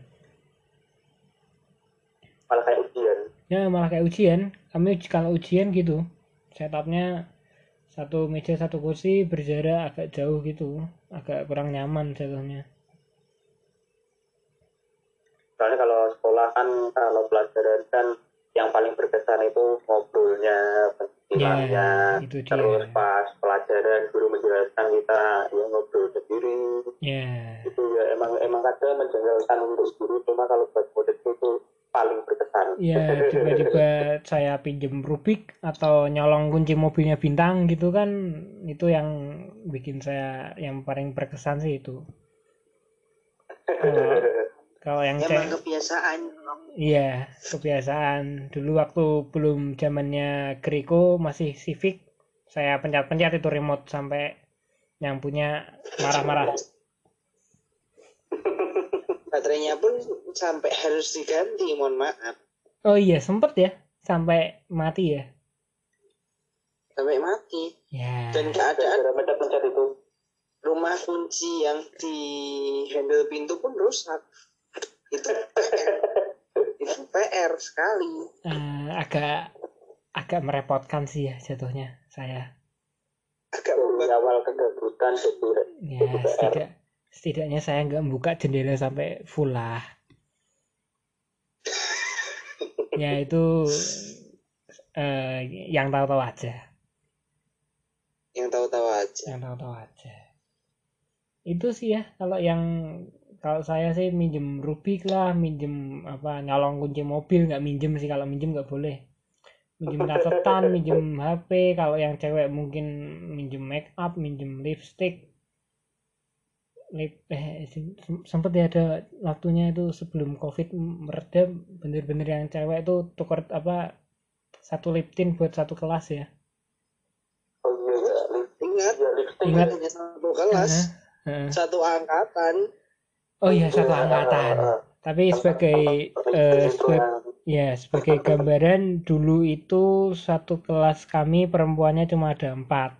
Malah kayak ujian. ya malah kayak ujian kami kalau ujian gitu setupnya satu meja satu kursi berjarak agak jauh gitu. Agak kurang nyaman jatuhnya. Soalnya kalau sekolah kan kalau pelajaran kan yang paling berkesan itu ngobrolnya, penjelasannya, Ya, itu dia. terus pas pelajaran guru menjelaskan kita ya ngobrol sendiri. ya Itu ya emang emang kadang menjengkelkan untuk guru. Cuma kalau buat murid itu paling berkesan. ya tiba-tiba saya pinjem Rubik atau nyolong kunci mobilnya bintang gitu kan itu yang bikin saya yang paling berkesan sih itu kalau kalau yang Emang cek kebiasaan. iya kebiasaan dulu waktu belum zamannya Griko masih Civic saya pencet-pencet itu remote sampai yang punya marah-marah Baterainya pun sampai harus diganti, mohon maaf. oh iya sempet ya sampai mati ya Sampai mati. ya Dan keadaan pencet-pencet itu. rumah kunci yang di handle pintu pun rusak. Itu PR. itu PR sekali. eh, agak agak merepotkan sih ya jatuhnya saya Agak Dari membuat awal kegabutan jadi ya setidak setidaknya saya nggak buka jendela sampai full lah. Ya itu eh, yang tahu-tahu aja. Yang tahu-tahu aja. yang tahu-tahu aja. Itu sih ya kalau yang kalau saya sih minjem rubik lah minjem apa nyolong kunci mobil nggak minjem sih. Kalau minjem nggak boleh. Minjem catatan minjem HP kalau yang cewek mungkin minjem make up minjem lipstick. lip eh sem- sempet ya ada waktunya itu sebelum covid mereda bener-bener yang cewek itu tuker apa satu lip tint buat satu kelas ya. Oh iya ya, lip- Ingat, ya Ingat. satu kelas, satu angkatan. oh iya satu Iya, angkatan tapi sebagai eh, yang Ya, sebagai gambaran dulu itu satu kelas kami perempuannya cuma ada empat.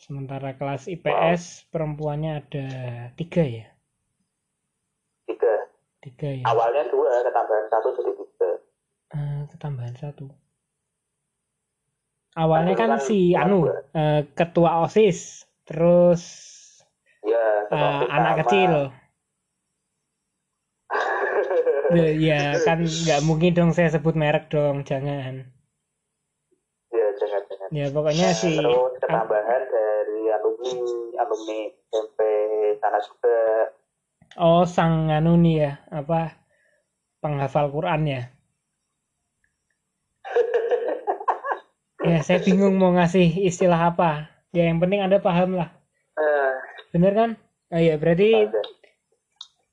Sementara kelas IPS perempuannya ada tiga ya. tiga Tiga ya. awalnya dua ketambahan satu jadi tiga Eh, ketambahan satu. Awalnya Kan kan si anu dua. eh, ketua OSIS, terus ya ketua anak sama- kecil. Ya kan nggak mungkin dong saya sebut merek dong, jangan. ya jangan jangan Ya pokoknya si terus ketambahan alumni alumni SMP sana juga oh sang anu nih ya apa penghafal Quran ya. Ya saya bingung mau ngasih istilah apa. Ya yang penting anda paham lah, eh, bener kan? Oh iya berarti ada.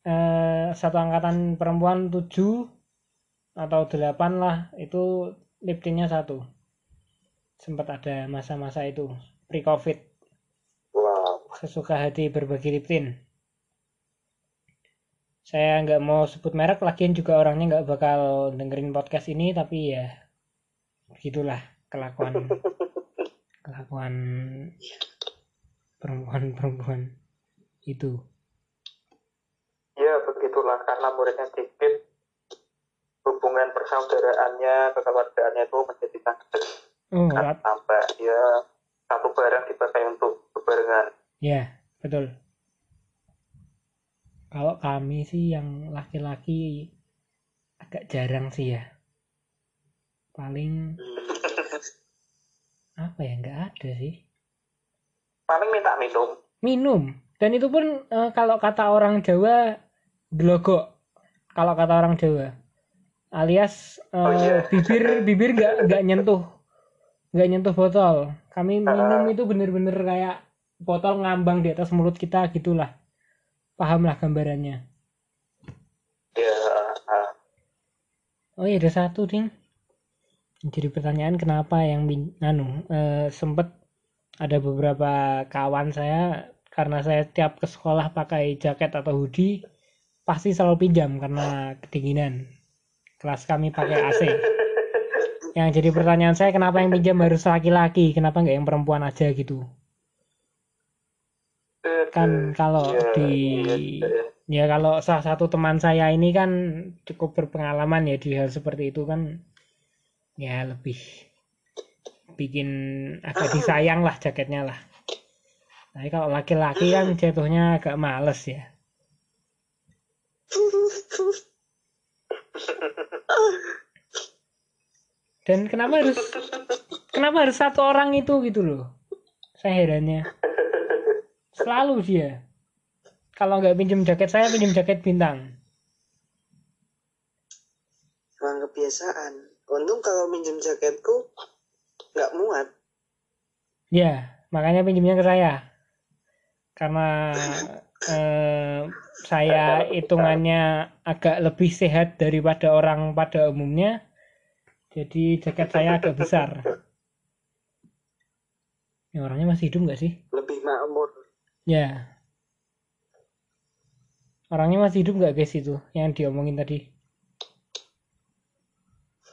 eh, satu angkatan perempuan 7 atau 8 lah itu liptinnya satu sempat ada masa-masa itu pre-covid wow sesuka hati berbagi liptin. Saya nggak mau sebut merek lagian juga orangnya nggak bakal dengerin podcast ini tapi ya begitulah kelakuan. Kelakuan perempuan-perempuan itu. Ya begitulah karena muridnya dikit hubungan persaudaraannya kekeluargaannya itu menjadi sangat dekat oh rat- sampai ya satu barang dipakai untuk bebarengan Ya, betul. Kalau kami sih yang laki-laki agak jarang sih ya. Paling apa ya nggak ada sih. paling minta minum Minum. Dan itu pun eh, kalau kata orang Jawa glogok. Kalau kata orang Jawa. Alias eh, Oh, iya. bibir bibir nggak nggak nyentuh nggak nyentuh botol. Kami minum itu bener-bener kayak botol ngambang di atas mulut kita gitulah. Pahamlah gambarannya. ya Oh iya ada satu ding. Jadi pertanyaan kenapa yang anu eh, sempet ada beberapa kawan saya karena saya tiap ke sekolah pakai jaket atau hoodie pasti selalu pinjam karena kedinginan. Kelas kami pakai AC. Yang jadi pertanyaan saya kenapa yang pinjam harus laki-laki, kenapa nggak yang perempuan aja gitu? Kan kalau Iya, di iya, iya. ya kalau salah satu teman saya ini kan cukup berpengalaman ya di hal seperti itu kan ya lebih bikin agak disayang lah jaketnya lah. Tapi kalau laki-laki kan jatuhnya agak males ya. Dan kenapa harus kenapa harus satu orang itu gitu loh? Saya herannya selalu dia kalau nggak pinjem jaket saya pinjem jaket bintang Emang kebiasaan. Untung kalau minjem jaketku nggak muat. Ya, makanya pinjamnya ke saya. Karena eh, saya hitungannya agak lebih sehat daripada orang pada umumnya. Jadi jaket saya agak besar. Ya, orangnya masih hidup nggak sih? Lebih makmur. Ya. Orangnya masih hidup nggak guys itu yang diomongin tadi?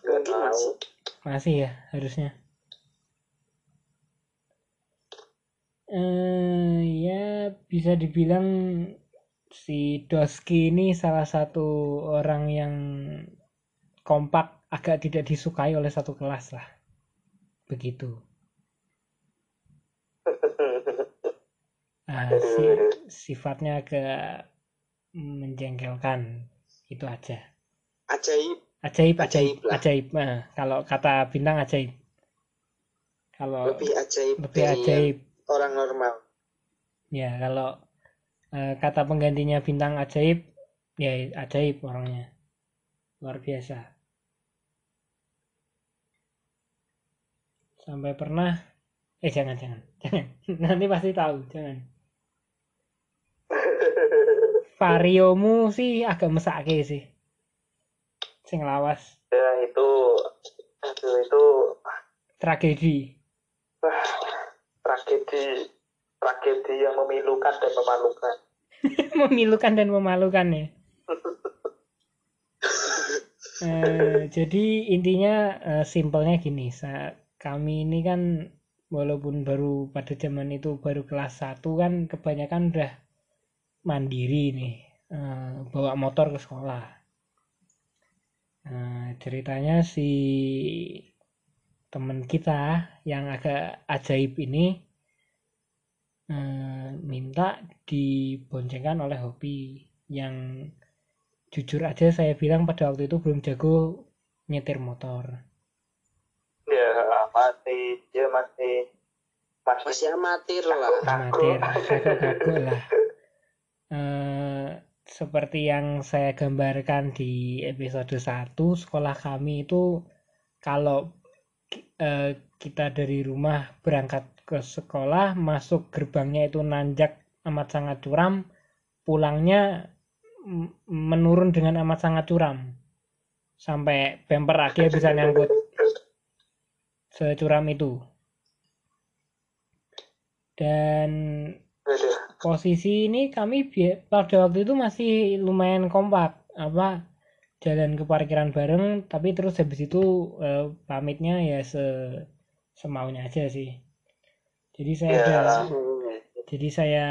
Tahu. Masih ya harusnya. Eh ya bisa dibilang si Doski ini salah satu orang yang kompak agak tidak disukai oleh satu kelas lah. Begitu. Nah, si- sifatnya agak menjengkelkan. Itu aja. Ajaib. Ajaib, ajaib, Ajaib ajaib. Nah, kalau kata bintang ajaib. Kalau Lebih ajaib lebih ajaib, orang normal. ya kalau eh, kata penggantinya bintang ajaib, ya ajaib orangnya. Luar biasa. Sampai pernah, eh jangan, jangan, jangan. Nanti pasti tahu, jangan. Variomu sih agak mesake sih. Sing lawas, ya itu aduh itu tragedi. tragedi tragedi yang memilukan dan memalukan memilukan dan memalukan ya. Eh, jadi intinya eh, simpelnya gini, sa- kami ini kan walaupun baru pada zaman itu baru kelas 1 kan kebanyakan udah mandiri nih, eh, bawa motor ke sekolah. Nah, ceritanya si teman kita yang agak ajaib ini eh, minta diboncengkan oleh hobi yang jujur aja saya bilang pada waktu itu belum jago nyetir motor. ya masih dia masih masih, Masih amatir lah. Amatir, lah. Eh, seperti yang saya gambarkan di episode 1, sekolah kami itu kalau eh, kita dari rumah berangkat ke sekolah, masuk gerbangnya itu nanjak amat sangat curam, pulangnya menurun dengan amat sangat curam. Sampai bumper akhirnya bisa nyangkut securam itu. Dan. Posisi ini kami pada waktu itu masih lumayan kompak apa jalan ke parkiran bareng tapi terus habis itu eh, pamitnya ya se semaunya aja sih. Jadi saya Ya. udah jadi saya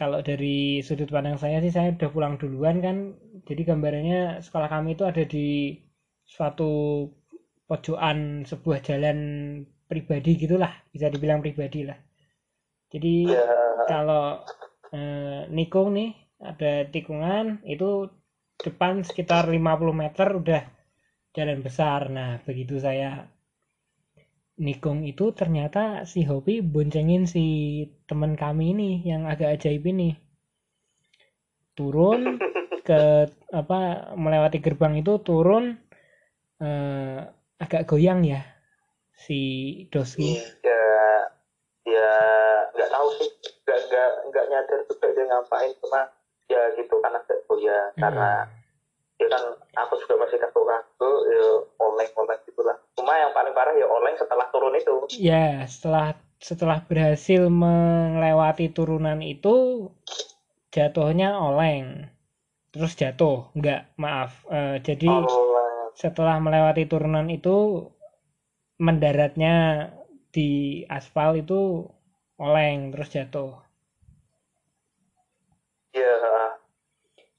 kalau dari sudut pandang saya sih saya udah pulang duluan kan. Jadi gambarannya sekolah kami itu ada di suatu pojokan sebuah jalan pribadi gitulah bisa dibilang pribadi lah jadi ya kalau eh, nikung nih ada tikungan itu depan sekitar 50 meter udah jalan besar. Nah begitu saya nikung itu ternyata si Hopi boncengin si teman kami ini yang agak ajaib ini. Turun ke apa melewati gerbang itu turun eh, agak goyang ya si Doski Iya. Ya ya nggak tahu sih. Nggak nggak nggak nyadar juga dia ngapain. Cuma ya gitu kan agak goyah. Karena ya kan aku juga masih kaku kaku ya oleng oleng gitulah. Cuma yang paling parah ya oleng setelah turun itu. Ya, setelah setelah berhasil melewati turunan itu jatuhnya oleng. Terus jatuh, enggak, maaf. Eh, jadi oleng. setelah melewati turunan itu mendaratnya di aspal itu oleng terus jatuh. ya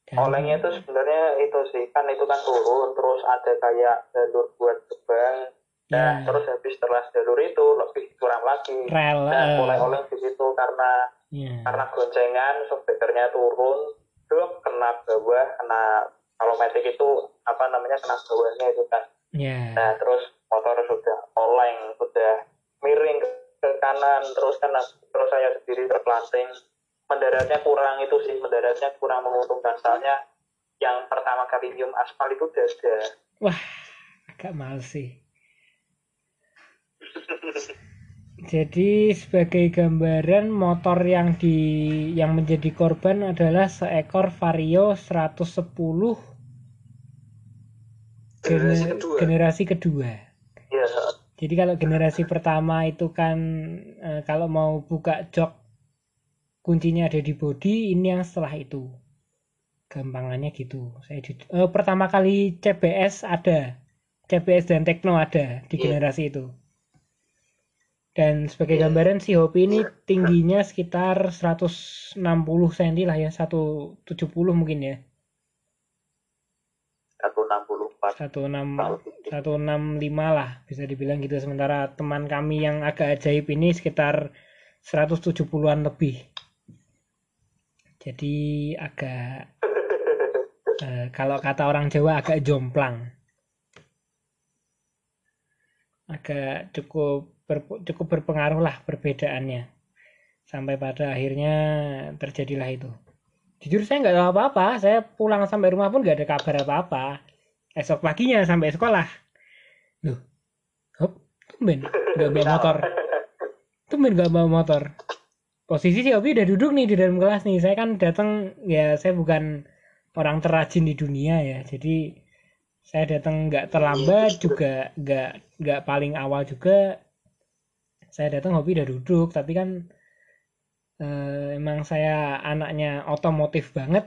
Dan- olengnya itu sebenarnya itu sih kan itu kan turun terus ada kayak jalur buat gerbang nah Ya. terus habis setelah jalur itu lebih curam lagi rel nah eh, mulai oleng di situ karena ya. karena goncengan sopirnya turun terus kena bawah kena kalau metik itu apa namanya kena bawahnya itu kan Ya. nah terus motor sudah oleng sudah miring ke, ke kanan terus kan terus saya sendiri terpelanting mendaratnya kurang itu sih mendaratnya kurang menguntungkan soalnya yang pertama kali nyium aspal itu dada Wah, agak males sih. Jadi sebagai gambaran motor yang di yang menjadi korban adalah seekor Vario 110 Generasi gene- kedua. generasi kedua. ya Jadi kalau generasi pertama itu kan eh, kalau mau buka jok kuncinya ada di body, ini yang setelah itu. Gampangannya gitu. Saya jujur- eh, pertama kali CBS ada. CBS dan Tekno ada di Iya. generasi itu. Dan sebagai gambaran si Hopi ini tingginya sekitar 160 cm lah ya, 170 mungkin ya. 164 16 165 lah bisa dibilang gitu. Sementara teman kami yang agak ajaib ini sekitar 170-an lebih. Jadi agak eh, kalau kata orang Jawa agak jomplang. Agak cukup ber- cukup berpengaruh lah perbedaannya. Sampai pada akhirnya terjadilah itu. Jujur saya nggak tahu apa-apa. Saya pulang sampai rumah pun nggak ada kabar apa-apa esok paginya sampai sekolah. Loh hop tumben nggak bawa motor? Tumben nggak bawa motor? Posisi si Obi udah duduk nih di dalam kelas nih. Saya kan datang ya saya bukan orang terrajin di dunia ya. Jadi saya datang nggak terlambat juga nggak nggak paling awal juga. Saya datang hobi udah duduk. Tapi kan eh, emang saya anaknya otomotif banget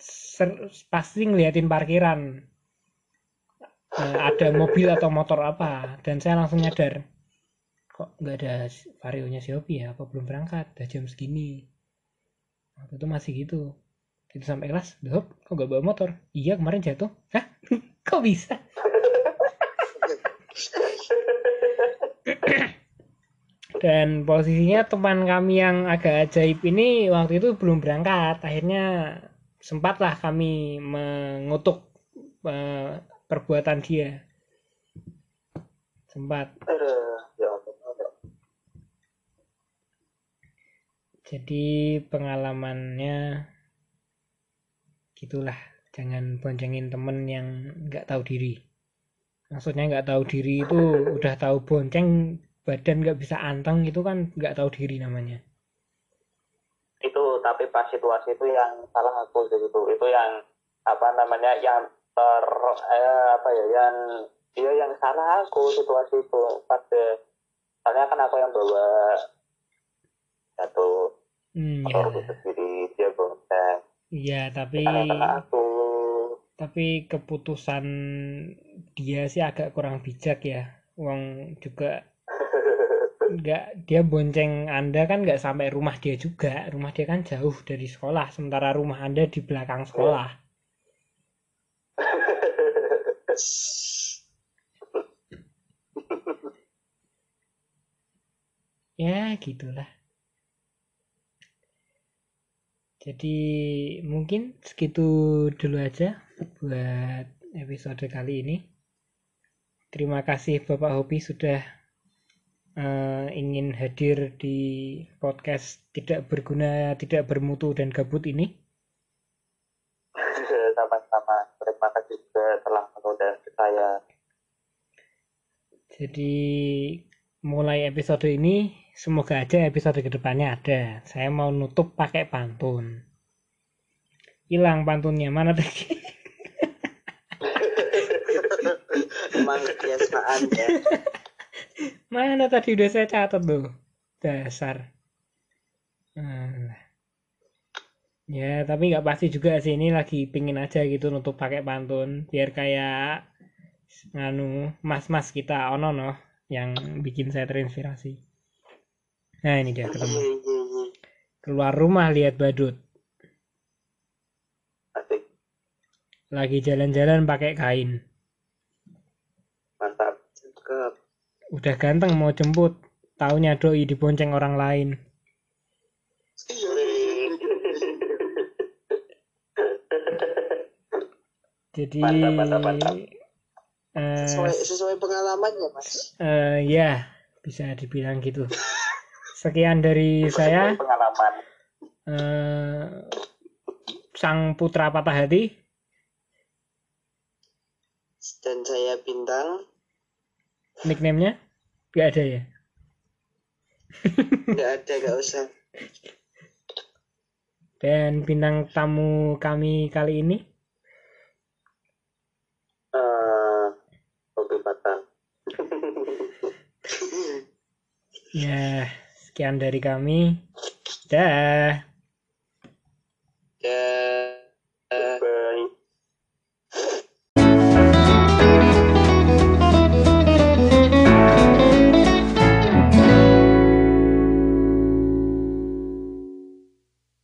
ser- pasti ngeliatin parkiran eh, ada mobil atau motor apa? Dan saya langsung nyadar kok nggak ada varionya si Hopi ya? Apa belum berangkat? Udah jam segini. Waktu itu masih gitu. Itu sampai kelas Hop kok gak bawa motor? Iya kemarin jatuh. Hah? Kok bisa? Dan posisinya teman kami yang agak ajaib ini waktu itu belum berangkat. Akhirnya sempatlah kami mengutuk eh, perbuatan dia. Sempat. Ya jadi pengalamannya gitulah. Jangan boncengin temen yang nggak tahu diri. Maksudnya nggak tahu diri itu udah tahu bonceng badan nggak bisa anteng itu kan nggak tahu diri namanya. Itu tapi pas situasi itu yang salah aku sih itu itu yang apa namanya yang ter eh, apa ya yang dia yang salah aku situasi itu pas de, soalnya kan aku yang bawa satu hmm, ya. motorku sendiri dia bonceng iya tapi aku tapi keputusan dia sih agak kurang bijak ya. Uang juga nggak dia bonceng anda kan nggak sampai rumah dia juga. Rumah dia kan jauh dari sekolah sementara rumah anda di belakang sekolah ya gitulah. Jadi mungkin segitu dulu aja buat episode kali ini. Terima kasih Bapak Hobi sudah eh, ingin hadir di podcast tidak berguna tidak bermutu dan gabut ini sama-sama terima kasih juga telah mengundang saya jadi mulai episode ini semoga aja episode ke depannya ada saya mau nutup pakai pantun hilang pantunnya mana tadi emang kebiasaan ya Mana tadi udah saya catat tuh. Dasar. Alah. Ya, tapi nggak pasti juga sih ini lagi pingin aja gitu nutup pakai pantun biar kayak nganu mas-mas kita ono no yang bikin saya terinspirasi. Nah, ini dia ketemu. Keluar rumah lihat badut. Lagi jalan-jalan pakai kain. mantap cakep Udah ganteng mau jemput. Taunya doi dibonceng orang lain. Jadi Mantap, mantap, mantap. Eh, sesuai sesuai pengalamannya mas. Eh, ya, bisa dibilang gitu. Sekian dari saya, pengalaman. Eh, sang putra patah hati. dan saya bintang. Nickname-nya? Nggak ada ya? nggak ada nggak usah. Dan bintang tamu kami kali ini, eh hobi Batan ya sekian dari kami. Dah.